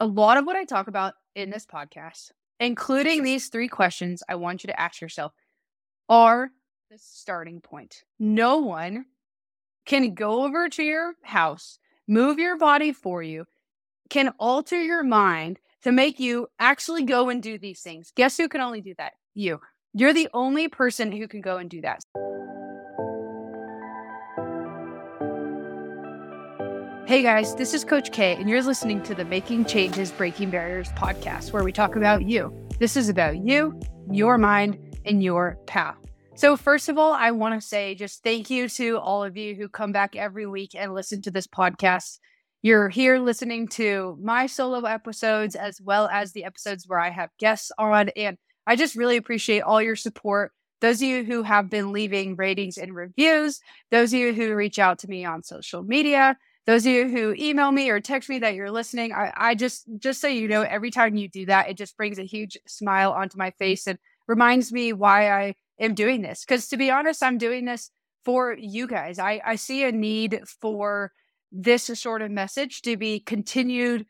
a lot of what I talk about in this podcast, including these three questions I want you to ask yourself, are the starting point. No one can go over to your house, move your body for you, can alter your mind to make you actually go and do these things. Guess who can only do that? You. You're the only person who can go and do that. Hey guys, this is Coach K, and you're listening to the Making Changes Breaking Barriers podcast, where we talk about you. This is about you, your mind, and your path. So, first of all, I want to say just thank you to all of you who come back every week and listen to this podcast. You're here listening to my solo episodes as well as the episodes where I have guests on. And I just really appreciate all your support. Those of you who have been leaving ratings and reviews, those of you who reach out to me on social media, those of you who email me or text me that you're listening, I, I just just so you know, every time you do that, it just brings a huge smile onto my face and reminds me why I am doing this. Because to be honest, I'm doing this for you guys. I, I see a need for this sort of message to be continued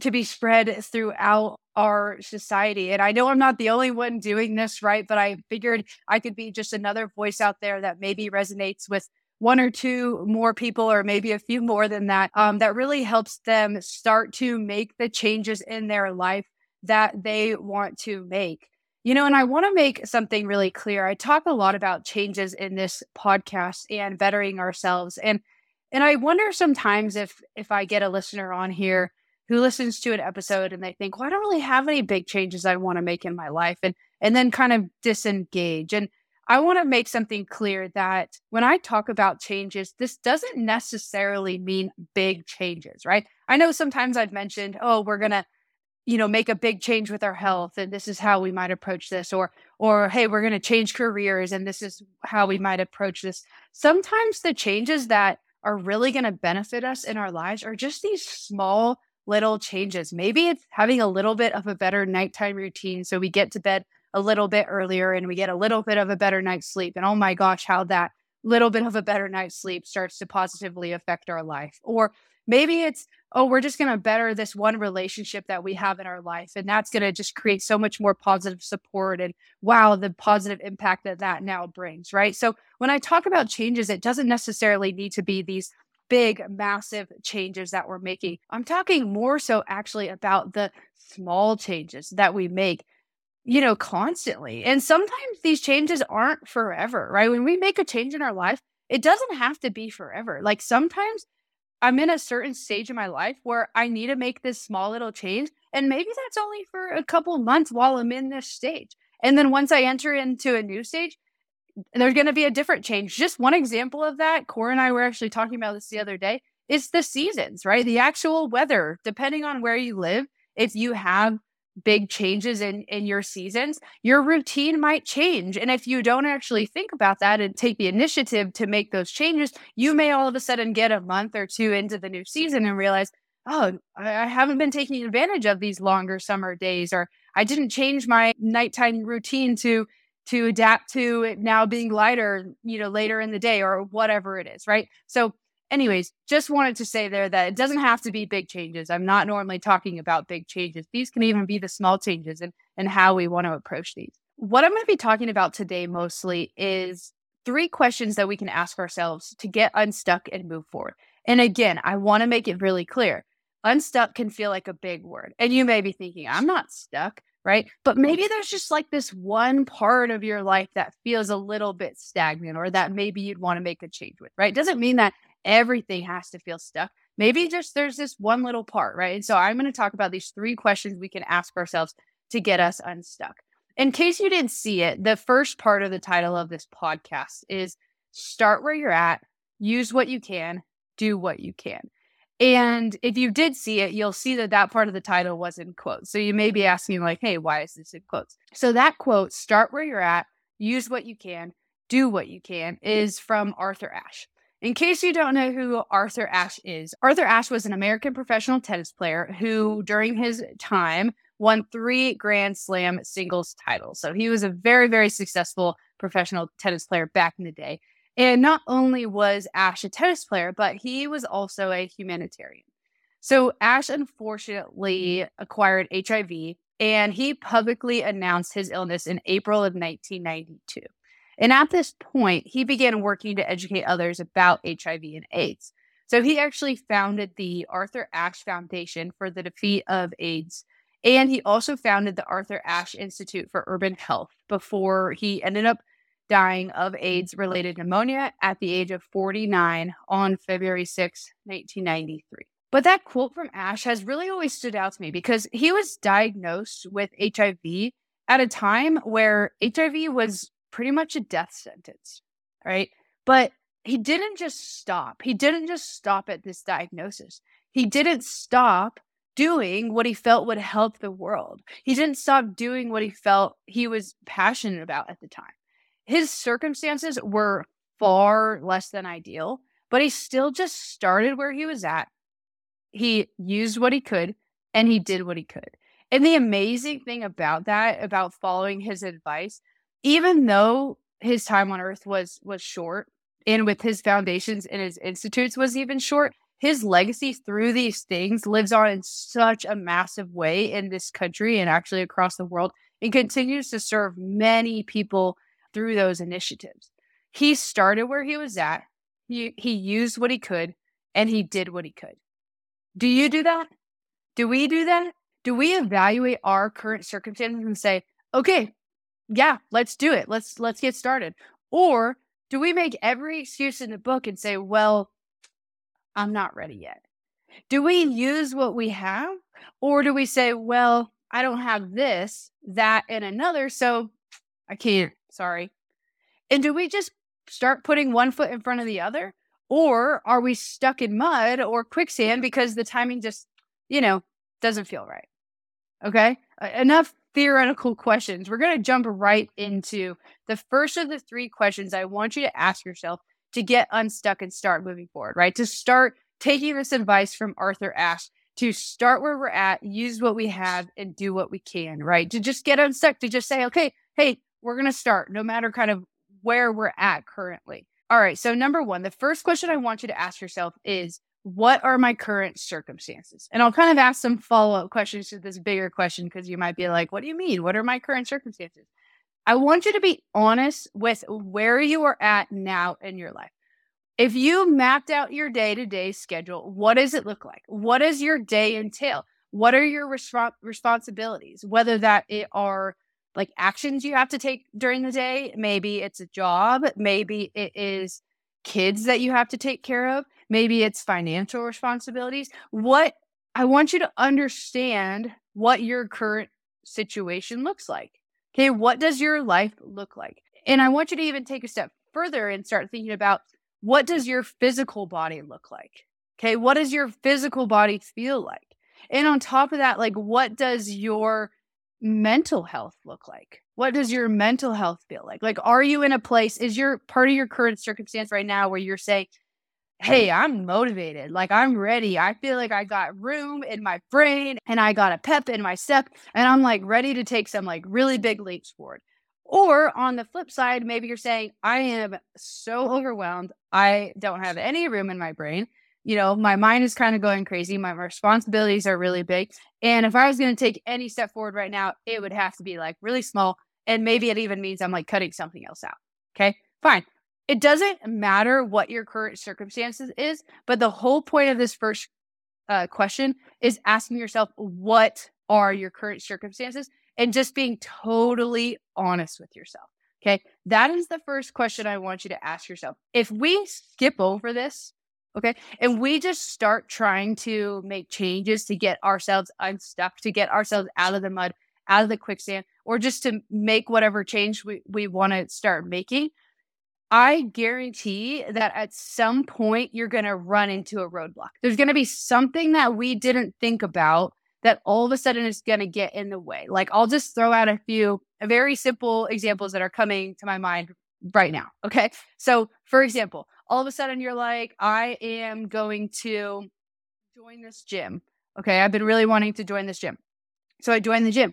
to be spread throughout our society. And I know I'm not the only one doing this, right? But I figured I could be just another voice out there that maybe resonates with one or two more people, or maybe a few more than that, um, that really helps them start to make the changes in their life that they want to make. You know, and I want to make something really clear. I talk a lot about changes in this podcast and bettering ourselves. And and I wonder sometimes if if I get a listener on here who listens to an episode and they think, well, I don't really have any big changes I want to make in my life and and then kind of disengage. And I want to make something clear that when I talk about changes, this doesn't necessarily mean big changes, right? I know sometimes I've mentioned, oh, we're going to you know make a big change with our health and this is how we might approach this or or hey we're going to change careers and this is how we might approach this sometimes the changes that are really going to benefit us in our lives are just these small little changes maybe it's having a little bit of a better nighttime routine so we get to bed a little bit earlier and we get a little bit of a better night's sleep. And oh my gosh, how that little bit of a better night's sleep starts to positively affect our life. Or maybe it's, oh, we're just going to better this one relationship that we have in our life. And that's going to just create so much more positive support. And wow, the positive impact that that now brings. Right. So when I talk about changes, it doesn't necessarily need to be these big, massive changes that we're making. I'm talking more so actually about the small changes that we make you know, constantly. And sometimes these changes aren't forever, right? When we make a change in our life, it doesn't have to be forever. Like sometimes I'm in a certain stage of my life where I need to make this small little change. And maybe that's only for a couple months while I'm in this stage. And then once I enter into a new stage, there's going to be a different change. Just one example of that, Core and I were actually talking about this the other day, is the seasons, right? The actual weather, depending on where you live. If you have big changes in in your seasons your routine might change. And if you don't actually think about that and take the initiative to make those changes you may all of a sudden get a month or two into the new season and realize oh i haven't been taking advantage of these longer summer days or i didn't change my nighttime routine to to adapt to it now being lighter you know later in the day or whatever it is right? So anyways, just wanted to say there that it doesn't have to be big changes. I'm not normally talking about big changes. These can even be the small changes and, and how we want to approach these. What I'm going to be talking about today mostly is three questions that we can ask ourselves to get unstuck and move forward. And again, I want to make it really clear. Unstuck can feel like a big word. And you may be thinking, I'm not stuck, right? But maybe there's just like this one part of your life that feels a little bit stagnant or that maybe you'd want to make a change with, right? Doesn't mean that everything has to feel stuck. Maybe just there's this one little part, right? And so I'm going to talk about these three questions we can ask ourselves to get us unstuck. In case you didn't see it, the first part of the title of this podcast is start where you're at, use what you can, do what you can. And if you did see it, you'll see that that part of the title was in quotes. So you may be asking, like, hey, why is this in quotes? So that quote, start where you're at, use what you can, do what you can, is from Arthur Ashe. In case you don't know who Arthur Ashe is, Arthur Ashe was an American professional tennis player who, during his time, won three Grand Slam singles titles. So he was a very, very successful professional tennis player back in the day. And not only was Ashe a tennis player, but he was also a humanitarian. So Ashe unfortunately acquired HIV and he publicly announced his illness in April of 1992. And at this point, he began working to educate others about HIV and AIDS. So he actually founded the Arthur Ashe Foundation for the Defeat of AIDS. And he also founded the Arthur Ashe Institute for Urban Health before he ended up dying of AIDS related pneumonia at the age of 49 on February 6, 1993. But that quote from Ashe has really always stood out to me because he was diagnosed with HIV at a time where HIV was pretty much a death sentence, right? But he didn't just stop. He didn't just stop at this diagnosis. He didn't stop doing what he felt would help the world. He didn't stop doing what he felt he was passionate about at the time. His circumstances were far less than ideal, but he still just started where he was at he used what he could and he did what he could. And the amazing thing about that, about following his advice, even though his time on earth was was short and with his foundations and his institutes was even short, his legacy through these things lives on in such a massive way in this country and actually across the world and continues to serve many people through those initiatives. He started where he was at. He he used what he could and he did what he could. Do you do that? Do we do that? Do we evaluate our current circumstances and say, okay, yeah, let's do it. Let's let's get started. Or do we make every excuse in the book and say, well, I'm not ready yet? Do we use what we have? Or do we say, well, I don't have this, that, and another, so I can't, sorry. And do we just start putting one foot in front of the other? Or are we stuck in mud or quicksand because the timing just, you know, doesn't feel right? Okay. Enough theoretical questions. We're going to jump right into the first of the three questions I want you to ask yourself to get unstuck and start moving forward, right? To start taking this advice from Arthur Ashe to start where we're at, use what we have, and do what we can, right? To just get unstuck, to just say, okay, hey, we're going to start no matter kind of where we're at currently. All right. So, number one, the first question I want you to ask yourself is what are my current circumstances? And I'll kind of ask some follow up questions to this bigger question because you might be like, what do you mean? What are my current circumstances? I want you to be honest with where you are at now in your life. If you mapped out your day to day schedule, what does it look like? What does your day entail? What are your resp- responsibilities? Whether that it are like actions you have to take during the day. Maybe it's a job, maybe it is kids that you have to take care of, maybe it's financial responsibilities. What I want you to understand what your current situation looks like. Okay, what does your life look like? And I want you to even take a step further and start thinking about what does your physical body look like? Okay, what does your physical body feel like? And on top of that, like what does your mental health look like? What does your mental health feel like? Like, are you in a place, is your part of your current circumstance right now where you're saying, Hey, I'm motivated. Like, I'm ready. I feel like I got room in my brain and I got a pep in my step, and I'm like ready to take some like really big leaps forward. Or on the flip side, maybe you're saying, I am so overwhelmed. I don't have any room in my brain you know, my mind is kind of going crazy. My responsibilities are really big. And if I was going to take any step forward right now, it would have to be like really small. And maybe it even means I'm like cutting something else out. Okay, fine. It doesn't matter what your current circumstances is, but the whole point of this first uh, question is asking yourself, what are your current circumstances? And just being totally honest with yourself. Okay, that is the first question I want you to ask yourself. If we skip over this, Okay. And we just start trying to make changes to get ourselves unstuck, to get ourselves out of the mud, out of the quicksand, or just to make whatever change we, we want to start making. I guarantee that at some point you're going to run into a roadblock. There's going to be something that we didn't think about that all of a sudden is going to get in the way. Like I'll just throw out a few very simple examples that are coming to my mind right now. Okay. So, for example, all of a sudden you're like, I am going to join this gym. Okay. I've been really wanting to join this gym. So I joined the gym.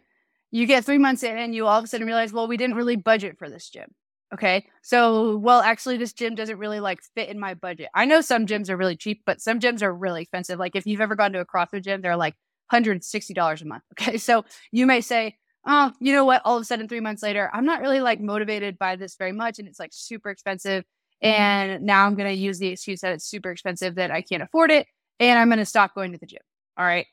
You get three months in and you all of a sudden realize, well, we didn't really budget for this gym. Okay. So, well, actually, this gym doesn't really like fit in my budget. I know some gyms are really cheap, but some gyms are really expensive. Like if you've ever gone to a CrossFit gym, they're like $160 a month. Okay. So you may say, oh, you know what? All of a sudden, three months later, I'm not really like motivated by this very much. And it's like super expensive. Mm-hmm. And now I'm going to use the excuse that it's super expensive, that I can't afford it. And I'm going to stop going to the gym. All right.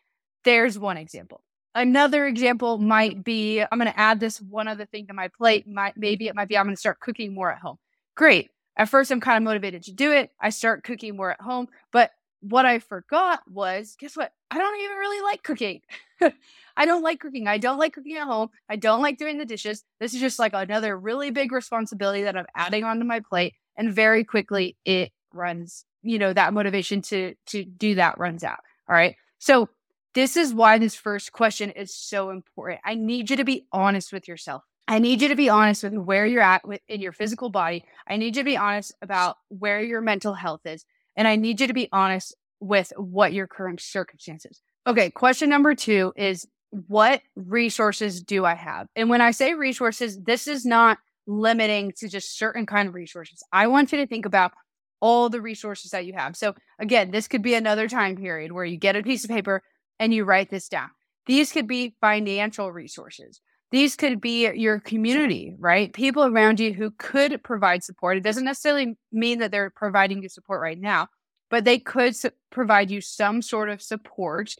There's one example. Another example might be I'm going to add this one other thing to my plate. Might, maybe it might be I'm going to start cooking more at home. Great. At first, I'm kind of motivated to do it. I start cooking more at home. But what I forgot was guess what? I don't even really like cooking. I don't like cooking. I don't like cooking at home. I don't like doing the dishes. This is just like another really big responsibility that I'm adding onto my plate. And very quickly it runs, you know, that motivation to to do that runs out. All right. So this is why this first question is so important. I need you to be honest with yourself. I need you to be honest with where you're at with, in your physical body. I need you to be honest about where your mental health is. And I need you to be honest with what your current circumstances. Okay, question number two is what resources do I have? And when I say resources, this is not limiting to just certain kind of resources. I want you to think about all the resources that you have. So again, this could be another time period where you get a piece of paper, and you write this down. These could be financial resources. These could be your community, right? People around you who could provide support. It doesn't necessarily mean that they're providing you support right now, but they could su- provide you some sort of support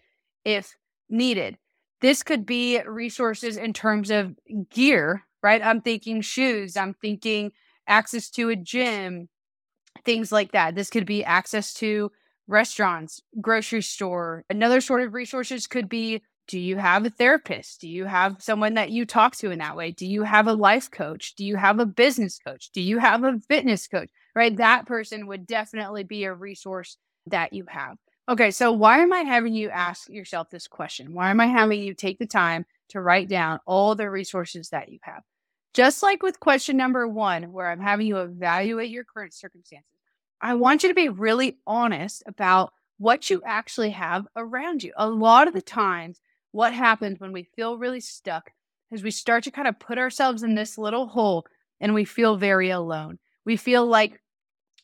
if needed. This could be resources in terms of gear, right? I'm thinking shoes, I'm thinking access to a gym, things like that. This could be access to restaurants, grocery store. Another sort of resources could be do you have a therapist? Do you have someone that you talk to in that way? Do you have a life coach? Do you have a business coach? Do you have a fitness coach? Right? That person would definitely be a resource that you have. Okay, so why am I having you ask yourself this question? Why am I having you take the time to write down all the resources that you have? Just like with question number one, where I'm having you evaluate your current circumstances, I want you to be really honest about what you actually have around you. A lot of the times, what happens when we feel really stuck is we start to kind of put ourselves in this little hole and we feel very alone. We feel like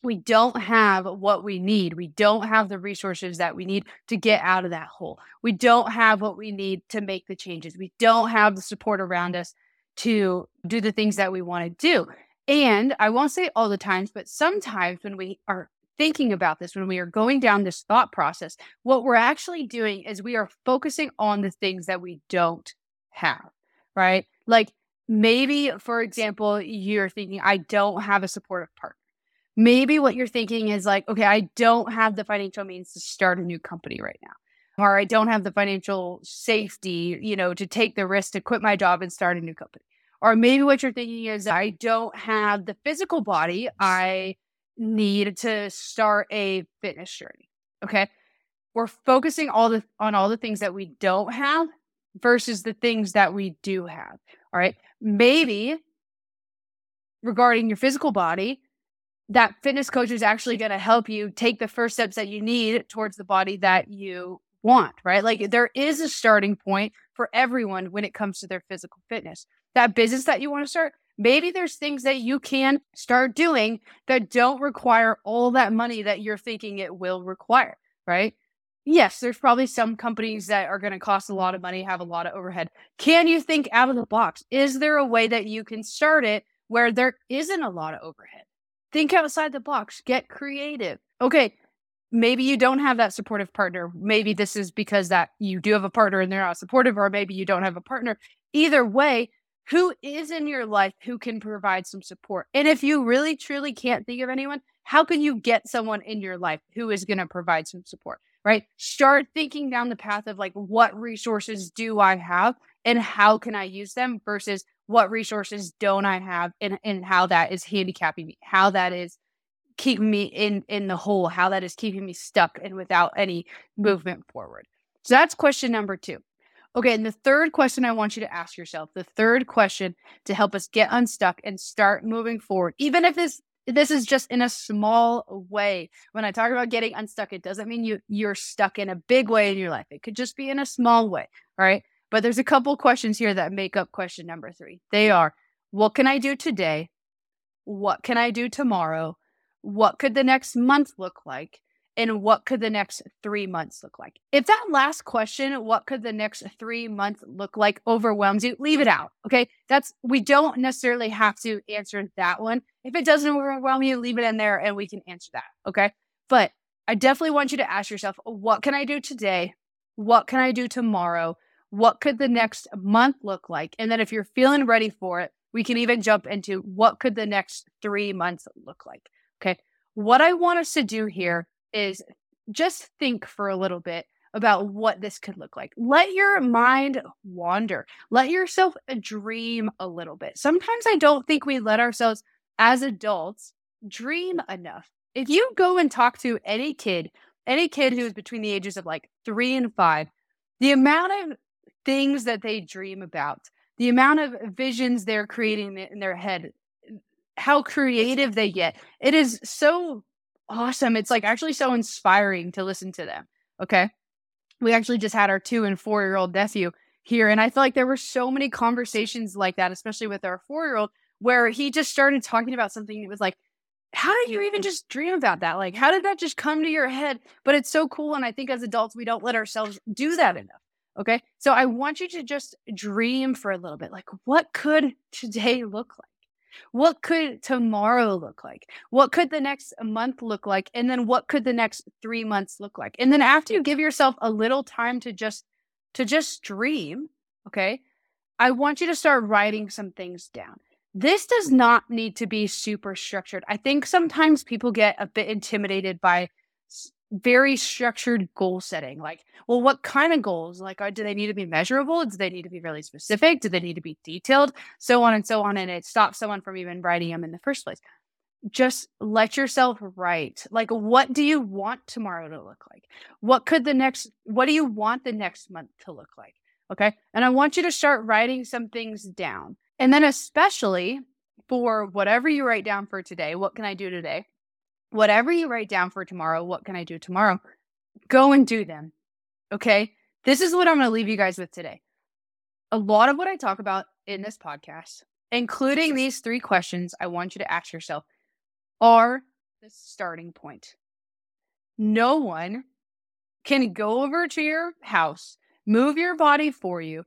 we don't have what we need. We don't have the resources that we need to get out of that hole. We don't have what we need to make the changes. We don't have the support around us to do the things that we want to do. And I won't say all the times, but sometimes when we are thinking about this, when we are going down this thought process, what we're actually doing is we are focusing on the things that we don't have, right? Like maybe, for example, you're thinking, I don't have a supportive partner. Maybe what you're thinking is like, okay, I don't have the financial means to start a new company right now. Or I don't have the financial safety, you know, to take the risk to quit my job and start a new company. Or maybe what you're thinking is, I don't have the physical body. I need to start a fitness journey. Okay. We're focusing all the on all the things that we don't have versus the things that we do have. All right. Maybe regarding your physical body, that fitness coach is actually going to help you take the first steps that you need towards the body that you want, right? Like there is a starting point for everyone when it comes to their physical fitness that business that you want to start, maybe there's things that you can start doing that don't require all that money that you're thinking it will require, right? Yes, there's probably some companies that are going to cost a lot of money, have a lot of overhead. Can you think out of the box? Is there a way that you can start it where there isn't a lot of overhead? Think outside the box, get creative. Okay, maybe you don't have that supportive partner. Maybe this is because that you do have a partner and they're not supportive or maybe you don't have a partner. Either way, who is in your life who can provide some support. And if you really truly can't think of anyone, how can you get someone in your life who is going to provide some support? Right? Start thinking down the path of like, what resources do I have and how can I use them versus what resources don't I have and, and how that is handicapping me, how that is keeping me in in the hole, how that is keeping me stuck and without any movement forward. So that's question number two. Okay, and the third question I want you to ask yourself, the third question to help us get unstuck and start moving forward, even if this this is just in a small way. When I talk about getting unstuck, it doesn't mean you you're stuck in a big way in your life. It could just be in a small way, right? But there's a couple questions here that make up question number 3. They are, what can I do today what can I do tomorrow? What could the next month look like? And what could the next three months look like? If that last question, what could the next three months look like, overwhelms you, leave it out. Okay. That's, we don't necessarily have to answer that one. If it doesn't overwhelm you, leave it in there and we can answer that. Okay. But I definitely want you to ask yourself, what can I do today? What can I do tomorrow? What could the next month look like? And then if you're feeling ready for it, we can even jump into what could the next three months look like? Okay. What I want us to do here is just think for a little bit about what this could look like. Let your mind wander. Let yourself uh, dream a little bit. Sometimes I don't think we let ourselves as adults dream enough. If you go and talk to any kid, any kid who is between the ages of like three and five, the amount of things that they dream about, the amount of visions they're creating in their head, how creative they get, it is so awesome. It's like actually so inspiring to listen to them. Okay. We actually just had our two and four year old nephew here. And I feel like there were so many conversations like that, especially with our four year old, where he just started talking about something. It was like, how did you even just dream about that? Like, how did that just come to your head? But it's so cool. And I think as adults, we don't let ourselves do that enough. Okay. So I want you to just dream for a little bit. Like, what could today look like? What could tomorrow look like? What could the next month look like? And then what could the next 3 months look like? And then after you give yourself a little time to just to just dream, okay? I want you to start writing some things down. This does not need to be super structured. I think sometimes people get a bit intimidated by very structured goal setting. Like, well, what kind of goals? Like, are, do they need to be measurable? Do they need to be really specific? Do they need to be detailed? So on and so on. And it stops someone from even writing them in the first place. Just let yourself write. Like, what do you want tomorrow to look like? What could the next, what do you want the next month to look like? Okay. And I want you to start writing some things down. And then, especially for whatever you write down for today, what can I do today? Whatever you write down for tomorrow, what can I do tomorrow? Go and do them. Okay. This is what I'm going to leave you guys with today. A lot of what I talk about in this podcast, including these three questions, I want you to ask yourself are the starting point. No one can go over to your house, move your body for you,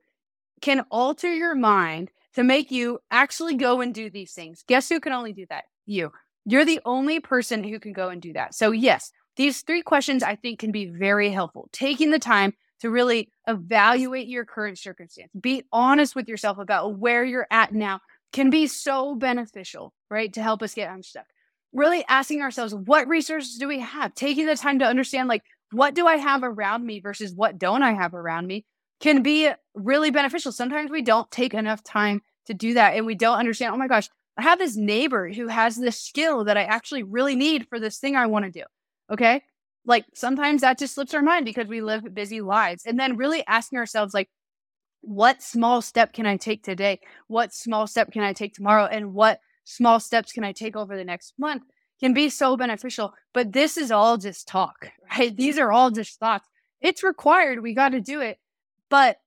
can alter your mind to make you actually go and do these things. Guess who can only do that? You. You're the only person who can go and do that. So, yes, these three questions I think can be very helpful. Taking the time to really evaluate your current circumstance, be honest with yourself about where you're at now can be so beneficial, right? To help us get unstuck. Really asking ourselves, what resources do we have? Taking the time to understand, like, what do I have around me versus what don't I have around me can be really beneficial. Sometimes we don't take enough time to do that and we don't understand, oh my gosh, I have this neighbor who has this skill that I actually really need for this thing I want to do. Okay. Like sometimes that just slips our mind because we live busy lives. And then really asking ourselves, like, what small step can I take today? What small step can I take tomorrow? And what small steps can I take over the next month can be so beneficial. But this is all just talk, right? These are all just thoughts. It's required. We got to do it. But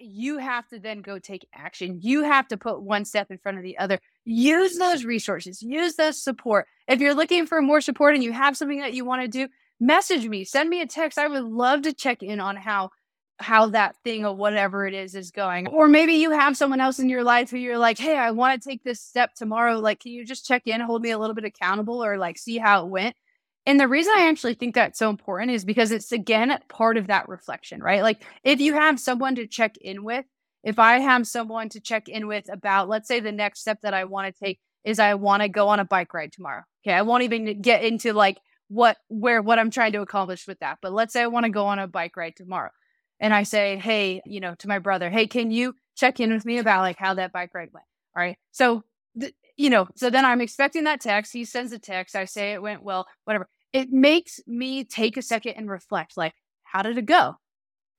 you have to then go take action. You have to put one step in front of the other. Use those resources, use those support. If you're looking for more support and you have something that you want to do, message me, send me a text. I would love to check in on how how that thing or whatever it is is going. Or maybe you have someone else in your life who you're like, "Hey, I want to take this step tomorrow. Like, can you just check in, hold me a little bit accountable or like see how it went?" And the reason I actually think that's so important is because it's again part of that reflection, right? Like if you have someone to check in with, if I have someone to check in with about, let's say the next step that I want to take is I want to go on a bike ride tomorrow. Okay. I won't even get into like what, where, what I'm trying to accomplish with that. But let's say I want to go on a bike ride tomorrow. And I say, hey, you know, to my brother, hey, can you check in with me about like how that bike ride went? All right. So, th- you know, so then I'm expecting that text. He sends a text. I say it went well, whatever it makes me take a second and reflect like how did it go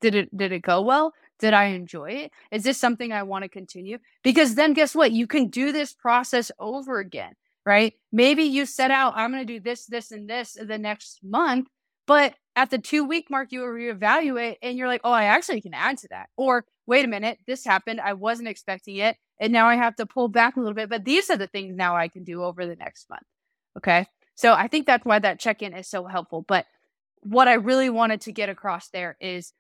did it did it go well did i enjoy it is this something i want to continue because then guess what you can do this process over again right maybe you set out i'm going to do this this and this the next month but at the two week mark, you reevaluate and you're like, oh, I actually can add to that. Or wait a minute, this happened. I wasn't expecting it. And now I have to pull back a little bit. But these are the things now I can do over the next month. Okay. So I think that's why that check in is so helpful. But what I really wanted to get across there is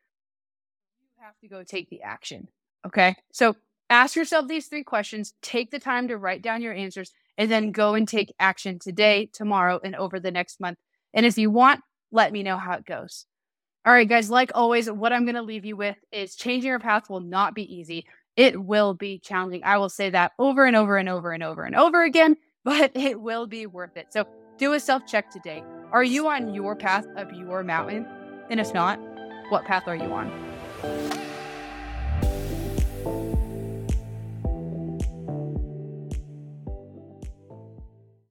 you have to go take the action. Okay. So ask yourself these three questions, take the time to write down your answers, and then go and take action today, tomorrow, and over the next month. And if you want, let me know how it goes. All right, guys, like always, what I'm going to leave you with is changing your path will not be easy. It will be challenging. I will say that over and over and over and over and over again, but it will be worth it. So do a self check today. Are you on your path of your mountain? And if not, what path are you on?